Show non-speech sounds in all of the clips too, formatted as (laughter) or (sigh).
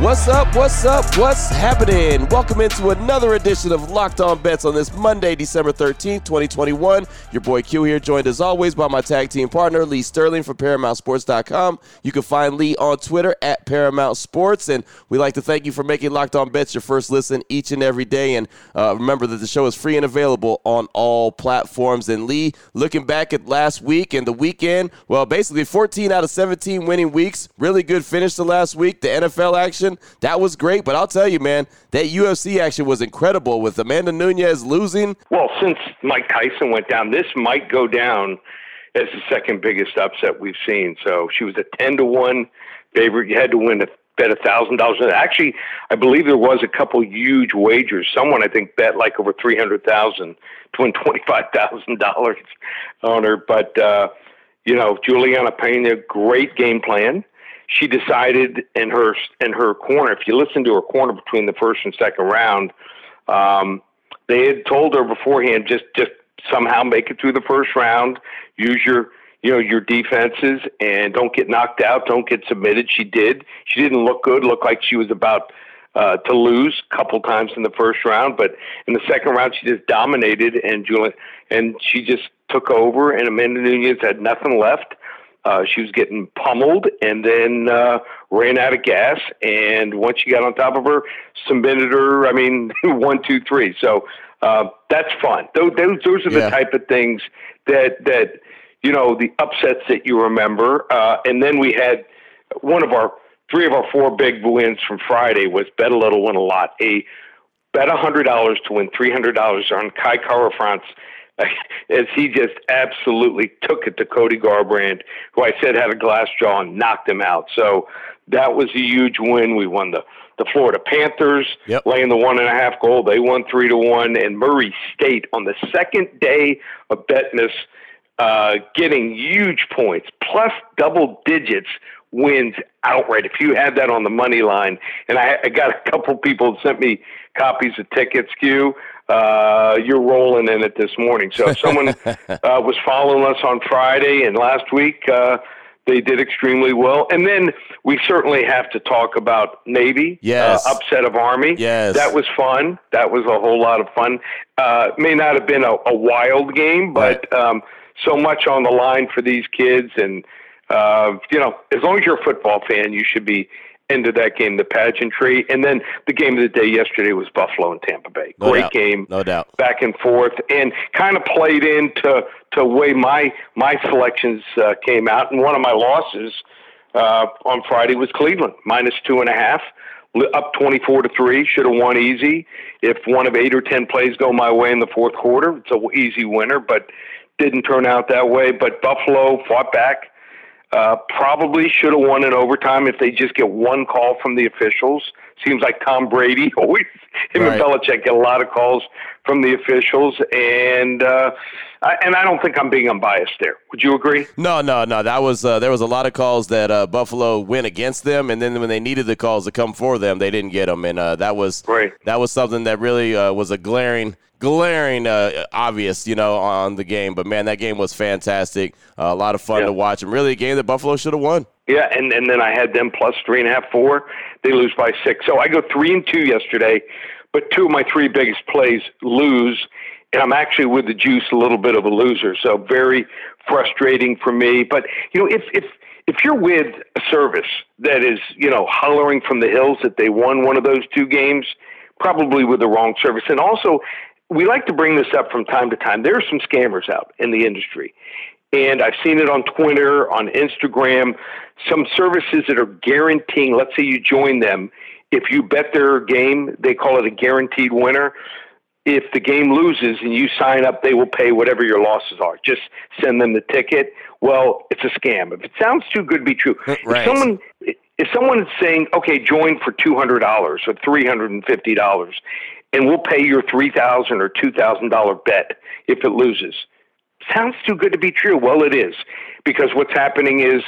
What's up? What's up? What's happening? Welcome into another edition of Locked On Bets on this Monday, December 13th, 2021. Your boy Q here, joined as always by my tag team partner, Lee Sterling from ParamountSports.com. You can find Lee on Twitter at Paramount Sports. And we'd like to thank you for making Locked On Bets your first listen each and every day. And uh, remember that the show is free and available on all platforms. And Lee, looking back at last week and the weekend, well, basically 14 out of 17 winning weeks. Really good finish to last week. The NFL action That was great. But I'll tell you, man, that UFC action was incredible with Amanda Nunes losing. Well, since Mike Tyson went down, this might go down as the second biggest upset we've seen. So she was a 10 to 1 favorite. You had to win a bet a thousand dollars. Actually, I believe there was a couple huge wagers. Someone I think bet like over three hundred thousand to win twenty five thousand dollars on her. But uh, you know, Julianna Peña, great game plan she decided in her in her corner. If you listen to her corner between the first and second round, um, they had told her beforehand just just somehow make it through the first round. Use your you know your defenses and don't get knocked out. Don't get submitted. She did. She didn't look good. Looked like she was about uh, to lose a couple times in the first round, but in the second round she just dominated and Julian and she just took over. And Amanda Nunes had nothing left. Uh, she was getting pummeled and then uh, ran out of gas. And once she got on top of her, submitted her. I mean, (laughs) one, two, three. So uh, that's fun. Those, those, those are the yeah. type of things that that you know the upsets that you remember. Uh, and then we had one of our three of our four big wins from Friday was bet a little, win a lot. A bet a hundred dollars to win three hundred dollars on Kai Kara-France (laughs) as he just absolutely took it to Cody Garbrandt, who I said had a glass jaw and knocked him out. So that was a huge win. We won the the Florida Panthers, yep. laying the one and a half goal. They won three to one, and Murray State on the second day of Betmas, uh, getting huge points plus double digits wins outright. If you had that on the money line, and I, I got a couple people sent me copies of tickets, Q uh, you're rolling in it this morning. So if someone (laughs) uh, was following us on Friday and last week, uh, they did extremely well. And then we certainly have to talk about Navy. Uh, yes. Uh, upset of Army. Yes. That was fun. That was a whole lot of fun. Uh, may not have been a, a wild game, but right. um, so much on the line for these kids. And, uh, you know, as long as you're a football fan, you should be into that game, the pageantry, and then the game of the day yesterday was Buffalo and Tampa Bay. No Great doubt. game, no doubt, back and forth, and kind of played into to way my my selections uh, came out. And one of my losses uh, on Friday was Cleveland minus two and a half, up twenty four to three. Should have won easy. If one of eight or ten plays go my way in the fourth quarter, it's a easy winner, but didn't turn out that way. But Buffalo fought back uh, probably should have won in overtime if they just get one call from the officials. Seems like Tom Brady (laughs) always him right. and Belichick get a lot of calls from the officials, and uh, I, and I don't think I'm being unbiased there. Would you agree? No, no, no. That was uh, there was a lot of calls that uh, Buffalo went against them, and then when they needed the calls to come for them, they didn't get them, and uh, that was right. that was something that really uh, was a glaring glaring uh, obvious, you know, on the game. But man, that game was fantastic. Uh, a lot of fun yeah. to watch, and really a game that Buffalo should have won. Yeah, and and then I had them plus three and a half, four. They lose by six, so I go three and two yesterday. But two of my three biggest plays lose, and I'm actually with the juice a little bit of a loser. So very frustrating for me. But you know, if if if you're with a service that is you know hollering from the hills that they won one of those two games, probably with the wrong service, and also we like to bring this up from time to time. There are some scammers out in the industry. And I've seen it on Twitter, on Instagram, some services that are guaranteeing, let's say you join them, if you bet their game, they call it a guaranteed winner. If the game loses and you sign up, they will pay whatever your losses are. Just send them the ticket. Well, it's a scam. If it sounds too good to be true, Right. if someone if someone is saying, "Okay, join for two hundred dollars or three hundred and fifty dollars," and we'll pay your three thousand or two thousand dollar bet if it loses, sounds too good to be true. Well, it is because what's happening is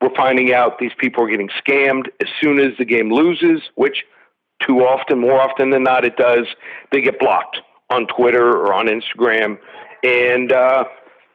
we're finding out these people are getting scammed as soon as the game loses, which too often, more often than not, it does. They get blocked on Twitter or on Instagram, and uh,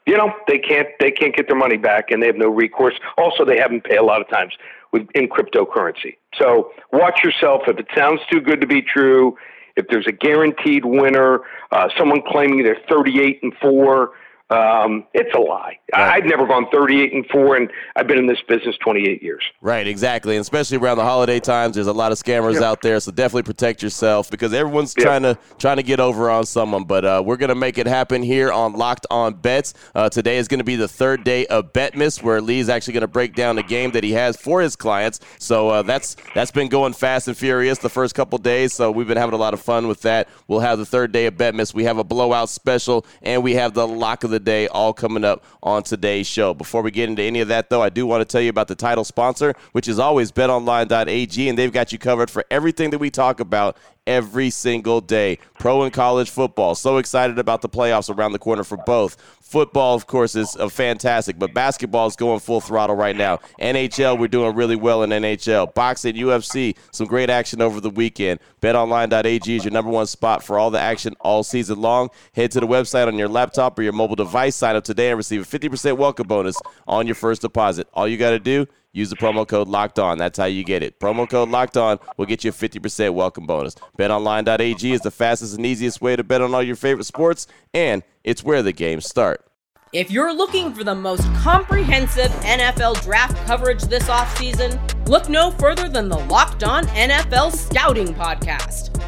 you know they can't they can't get their money back, and they have no recourse. Also, they haven't paid a lot of times with in cryptocurrency. So watch yourself. If it sounds too good to be true, if there's a guaranteed winner, uh, someone claiming they're 38 and four. Um, it's a lie. I I've never gone 38 and four, and I've been in this business 28 years. Right, exactly. And especially around the holiday times, there's a lot of scammers Yeah. out there. So definitely protect yourself because everyone's Yeah. trying to trying to get over on someone. But uh, we're gonna make it happen here on Locked On Bets. Uh, today is gonna be the third day of Betmas, where Lee's actually gonna break down the game that he has for his clients. So uh, that's that's been going fast and furious the first couple days. So we've been having a lot of fun with that. We'll have the third day of Betmas. We have a blowout special, and we have the lock of the day all coming up on today's show. Before we get into any of that, though, I do want to tell you about the title sponsor, which is always betonline.ag, and they've got you covered for everything that we talk about every single day. Pro and college football. So excited about the playoffs around the corner for both. Football, of course, is uh, fantastic, but basketball is going full throttle right now. NHL, we're doing really well in NHL. Boxing, UFC, some great action over the weekend. BetOnline.ag is your number one spot for all the action all season long. Head to the website on your laptop or your mobile device. Sign up today and receive a 50% welcome bonus on your first deposit. All you got to do Use the promo code locked on. That's how you get it. Promo code locked on will get you a 50% welcome bonus. BetOnline.ag is the fastest and easiest way to bet on all your favorite sports, and it's where the games start. If you're looking for the most comprehensive NFL draft coverage this offseason, look no further than the Locked On NFL Scouting Podcast.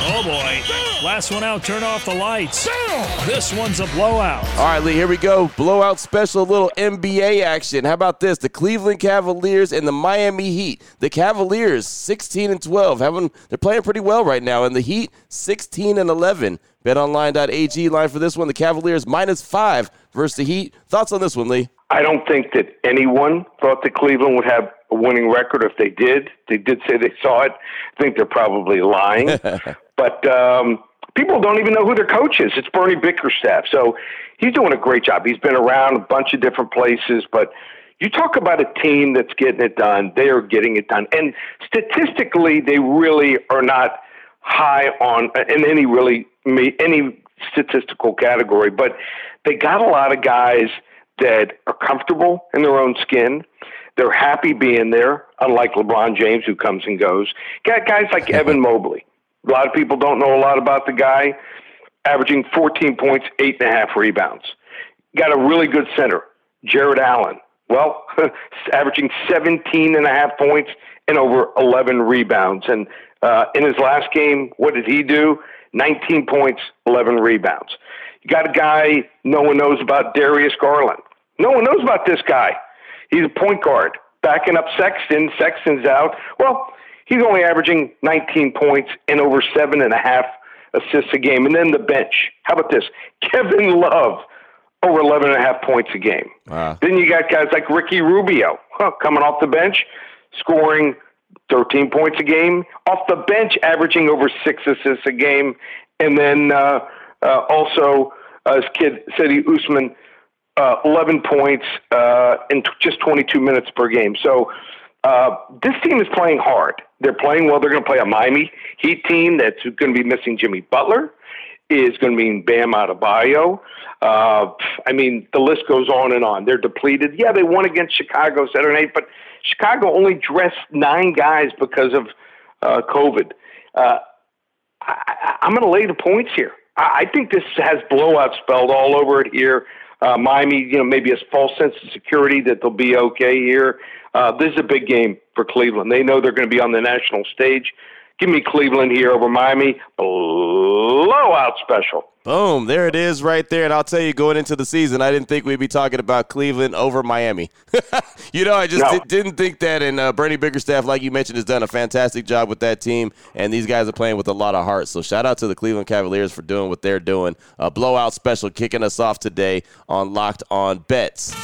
Oh boy. Last one out, turn off the lights. This one's a blowout. All right, Lee, here we go. Blowout special, little NBA action. How about this? The Cleveland Cavaliers and the Miami Heat. The Cavaliers, 16 and 12. Having, they're playing pretty well right now. And the Heat, 16 and 11. BetOnline.ag line for this one. The Cavaliers minus five versus the Heat. Thoughts on this one, Lee? I don't think that anyone thought that Cleveland would have a winning record. If they did, they did say they saw it. I think they're probably lying. (laughs) but um, people don't even know who their coach is. It's Bernie Bickerstaff. So he's doing a great job. He's been around a bunch of different places, but you talk about a team that's getting it done. They are getting it done, and statistically, they really are not high on in any really any statistical category. But they got a lot of guys that are comfortable in their own skin. They're happy being there, unlike LeBron James, who comes and goes. Got guys like (laughs) Evan Mobley. A lot of people don't know a lot about the guy, averaging 14 points, eight and a half rebounds. Got a really good center, Jarrett Allen. Well, (laughs) averaging 17 and a half points and over 11 rebounds. And uh, in his last game, what did he do? 19 points, 11 rebounds. You got a guy no one knows about, Darius Garland. No one knows about this guy. He's a point guard, backing up Sexton. Sexton's out. Well, he's only averaging 19 points and over seven and a half assists a game. And then the bench. How about this? (laughs) Kevin Love, over 11 and a half points a game. Wow. Then you got guys like Ricky Rubio huh, coming off the bench, scoring 13 points a game, off the bench, averaging over six assists a game. And then uh, uh, also, uh, his kid, Cedi Osman, uh, 11 points uh, in t- just 22 minutes per game. So uh, this team is playing hard. They're playing well. They're going to play a Miami Heat team that's going to be missing Jimmy Butler. is going to mean Bam Adebayo. Uh, I mean, the list goes on and on. They're depleted. Yeah, they won against Chicago Saturday night, but Chicago only dressed nine guys because of uh, COVID. Uh, I, I'm going to lay the points here. I, I think this has blowout spelled all over it here. Uh, Miami, you know, maybe a false sense of security that they'll be okay here. Uh, this is a big game for Cleveland. They know they're going to be on the national stage. Give me Cleveland here over Miami. Blowout special. Boom. There it is right there. And I'll tell you, going into the season, I didn't think we'd be talking about Cleveland over Miami. (laughs) you know, I just No. di- didn't think that. And uh, Bernie Bickerstaff, like you mentioned, has done a fantastic job with that team. And these guys are playing with a lot of heart. So shout out to the Cleveland Cavaliers for doing what they're doing. A blowout special kicking us off today on Locked On Bets.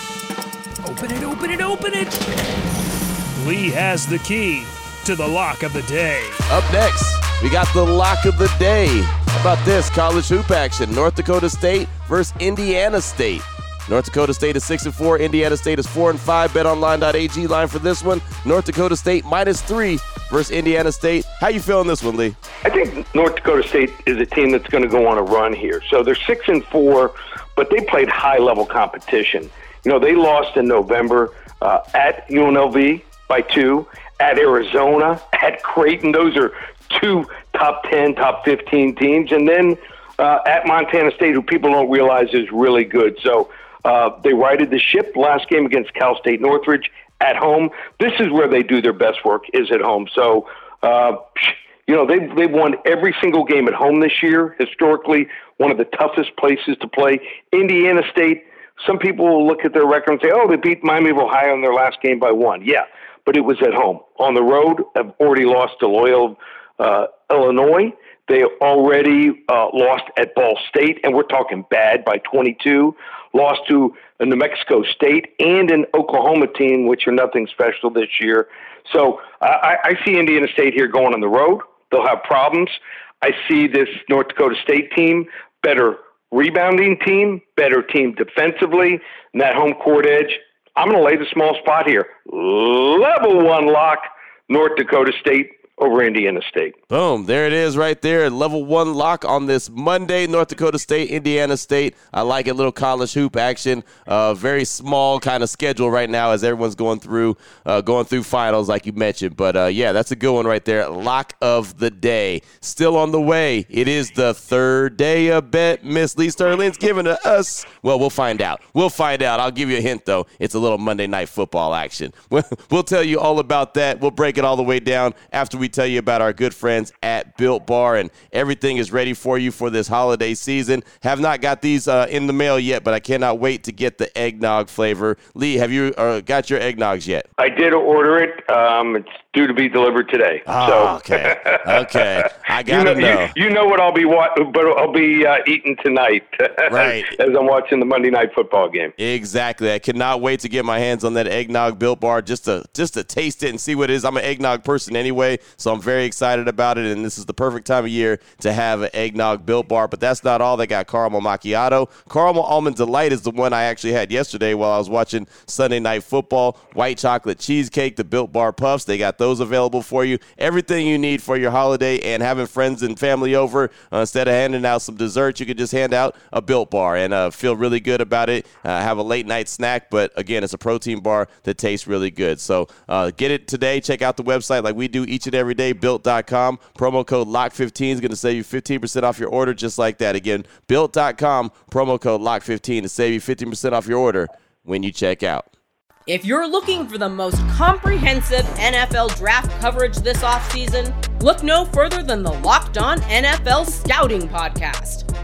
Open it, open it, open it. Lee has the key to the lock of the day. Up next, we got the lock of the day. How about this college hoop action? North Dakota State versus Indiana State. North Dakota State is six and four. Indiana State is four and five. BetOnline.ag line for this one. North Dakota State minus three versus Indiana State. How you feeling this one, Lee? I think North Dakota State is a team that's going to go on a run here. So they're six and four, but they played high level competition. You know, they lost in November uh, at UNLV by two, at Arizona, at Creighton. Those are two top 10, top 15 teams. And then uh, at Montana State, who people don't realize is really good. So uh, they righted the ship last game against Cal State Northridge at home. This is where they do their best work, is at home. So, uh, you know, they've, they've won every single game at home this year, historically, one of the toughest places to play. Indiana State, some people will look at their record and say, oh, they beat Miami of Ohio in their last game by one. Yeah, but it was at home. On the road, have already lost to Loyola, uh, Illinois. They already uh, lost at Ball State, and we're talking bad by 22. Lost to a New Mexico State and an Oklahoma team, which are nothing special this year. So I, I see Indiana State here going on the road. They'll have problems. I see this North Dakota State team better rebounding team, better team defensively, and that home court edge. I'm going to lay the small spot here. Level one lock, North Dakota State over Indiana State. Boom. There it is right there. Level one lock on this Monday. North Dakota State, Indiana State. I like it. Little college hoop action. Uh, very small kind of schedule right now as everyone's going through uh, going through finals, like you mentioned. But uh, yeah, that's a good one right there. Lock of the day. Still on the way. It is the third day of Betmas Lee Sterling's giving to us. Well, we'll find out. We'll find out. I'll give you a hint though. It's a little Monday night football action. (laughs) We'll, we'll tell you all about that. We'll break it all the way down after we tell you about our good friends at Built Bar and everything is ready for you for this holiday season. Have not got these uh, in the mail yet, but I cannot wait to get the eggnog flavor. Lee, have you uh, got your eggnogs yet? I did order it. Um, it's due to be delivered today. Oh, so okay, okay. I (laughs) gotta know, know. You, you know what I'll be wa- but I'll be uh, eating tonight. (laughs) Right. as I'm watching the Monday night football game. Exactly. I cannot wait to get my hands on that eggnog built bar just to just to taste it and see what it is. I'm an eggnog person anyway, so I'm very excited about it. And this is the perfect time of year to have an eggnog built bar. But that's not all. They got caramel macchiato. Caramel almond delight is the one I actually had yesterday while I was watching Sunday night football. White chocolate cheesecake, the built bar puffs. They got those available for you. Everything you need for your holiday and having friends and family over. Uh, instead of handing out some dessert, you could just hand out a built bar and uh, feel really good about it. Uh, have a late night snack, but again, it's a protein bar that tastes really good. So uh, get it today. Check out the website like we do each and every day, built.com. Promo code LOCK15 is going to save you 15% off your order just like that. Again, built.com, promo code LOCK15 to save you 15% off your order when you check out. If you're looking for the most comprehensive NFL draft coverage this offseason, look no further than the Locked On NFL Scouting Podcast.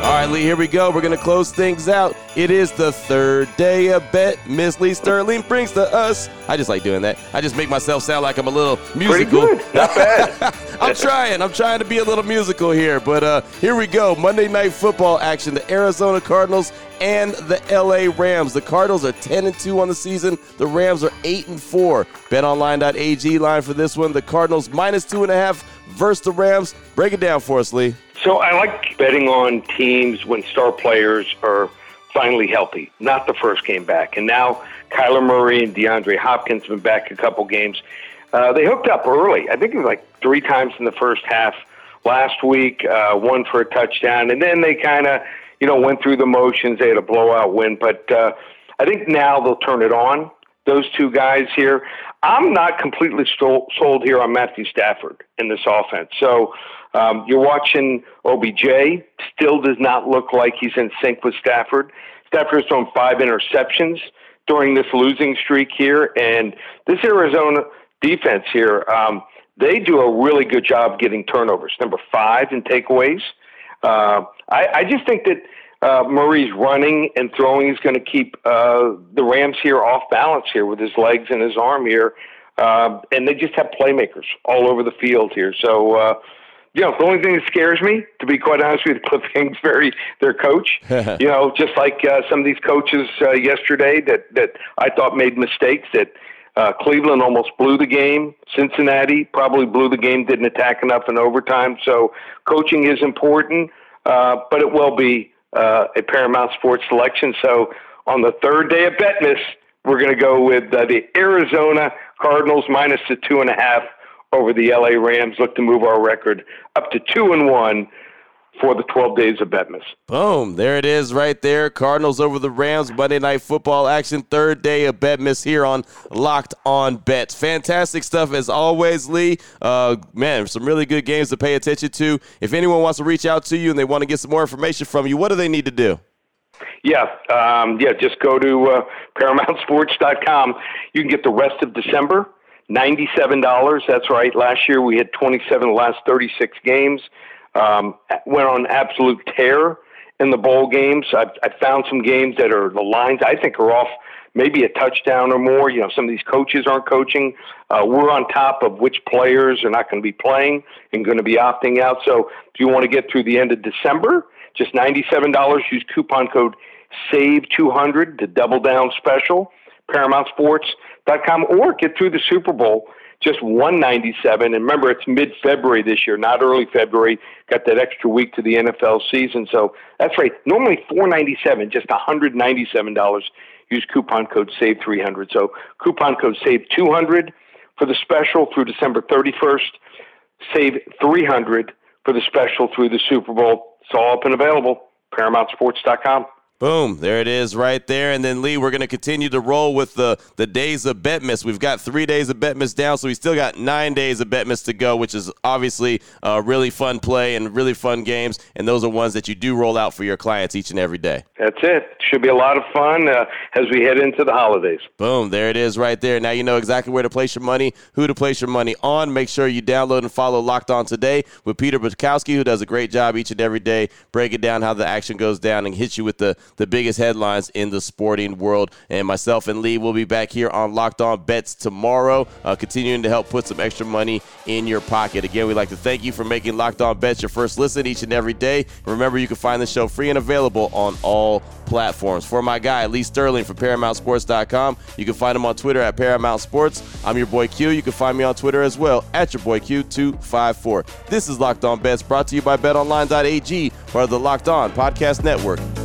All right, Lee, here we go. We're going to close things out. It is the third day of bet Miss Lee Sterling brings to us. I just like doing that. I just make myself sound like I'm a little musical. Pretty good. Not (laughs) bad. I'm trying. I'm trying to be a little musical here. But uh, here we go. Monday night football action. The Arizona Cardinals and the LA Rams. The Cardinals are 10 and 2 on the season. The Rams are 8 and 4. BetOnline.ag line for this one. The Cardinals minus two and a half versus the Rams. Break it down for us, Lee. So I like betting on teams when star players are finally healthy, not the first game back. And now Kyler Murray and DeAndre Hopkins have been back a couple games. Uh, they hooked up early. I think it was like three times in the first half last week, uh, one for a touchdown, and then they kind of, you know, went through the motions. They had a blowout win, but uh, I think now they'll turn it on. Those two guys here. I'm not completely sold here on Matthew Stafford in this offense. So um, you're watching OBJ, still does not look like he's in sync with Stafford. Stafford has thrown five interceptions during this losing streak here, and this Arizona defense here, um, they do a really good job getting turnovers. Number five in takeaways. Uh, I, I just think that uh, Murray's running and throwing is going to keep uh, the Rams here off balance here with his legs and his arm here. Uh, and they just have playmakers all over the field here. So, uh, you know, the only thing that scares me, to be quite honest with you, (laughs) Kliff Kingsbury, their coach. (laughs) you know, just like uh, some of these coaches uh, yesterday that that I thought made mistakes. That uh, Cleveland almost blew the game. Cincinnati probably blew the game, didn't attack enough in overtime. So coaching is important, uh, but it will be uh, a Paramount Sports selection. So on the third day of Betmas, we're going to go with uh, the Arizona Cardinals minus the two and a half over the LA Rams. Look to move our record up to two and one for the 12 days of Betmas. Boom. There it is right there. Cardinals over the Rams. Monday Night Football action. Third day of Betmas here on Locked On Bets. Fantastic stuff as always, Lee. Uh, man, some really good games to pay attention to. If anyone wants to reach out to you and they want to get some more information from you, what do they need to do? Yeah, um, yeah. Just go to uh, ParamountSports.com. You can get the rest of December $97. That's right. Last year we had 27 the last 36 games. Um, went on absolute tear in the bowl games. I've, I found some games that are the lines I think are off maybe a touchdown or more. You know, some of these coaches aren't coaching. Uh, we're on top of which players are not going to be playing and going to be opting out. So if you want to get through the end of December, just $97. Use coupon code SAVE200 to double down special. Paramount Sports com or get through the Super Bowl just 197 and remember it's mid-february this year not early february. Got that extra week to the nfl season. So that's right. Normally 497 just 197 dollars. Use coupon code save 300 so coupon code save 200 for the special through december 31st save 300 for the special through the super bowl. It's all up and available. Paramountsports.com Boom, there it is right there. And then Lee, we're going to continue to roll with the, the days of Betmas. We've got three days of Betmas down, so we still got nine days of Betmas to go, which is obviously a really fun play and really fun games. And those are ones that you do roll out for your clients each and every day. That's it. Should be a lot of fun uh, as we head into the holidays. Boom, there it is right there. Now you know exactly where to place your money, who to place your money on. Make sure you download and follow Locked On Today with Peter Bukowski, who does a great job each and every day breaking down how the action goes down and hits you with the the biggest headlines in the sporting world. And myself and Lee will be back here on Locked On Bets tomorrow, uh, continuing to help put some extra money in your pocket. Again, we'd like to thank you for making Locked On Bets your first listen each and every day. Remember, you can find the show free and available on all platforms. For my guy, Lee Sterling from ParamountSports.com, you can find him on Twitter at Paramount Sports. I'm your boy Q. You can find me on Twitter as well at your boy Q254. This is Locked On Bets brought to you by BetOnline.ag, part of the Locked On Podcast Network.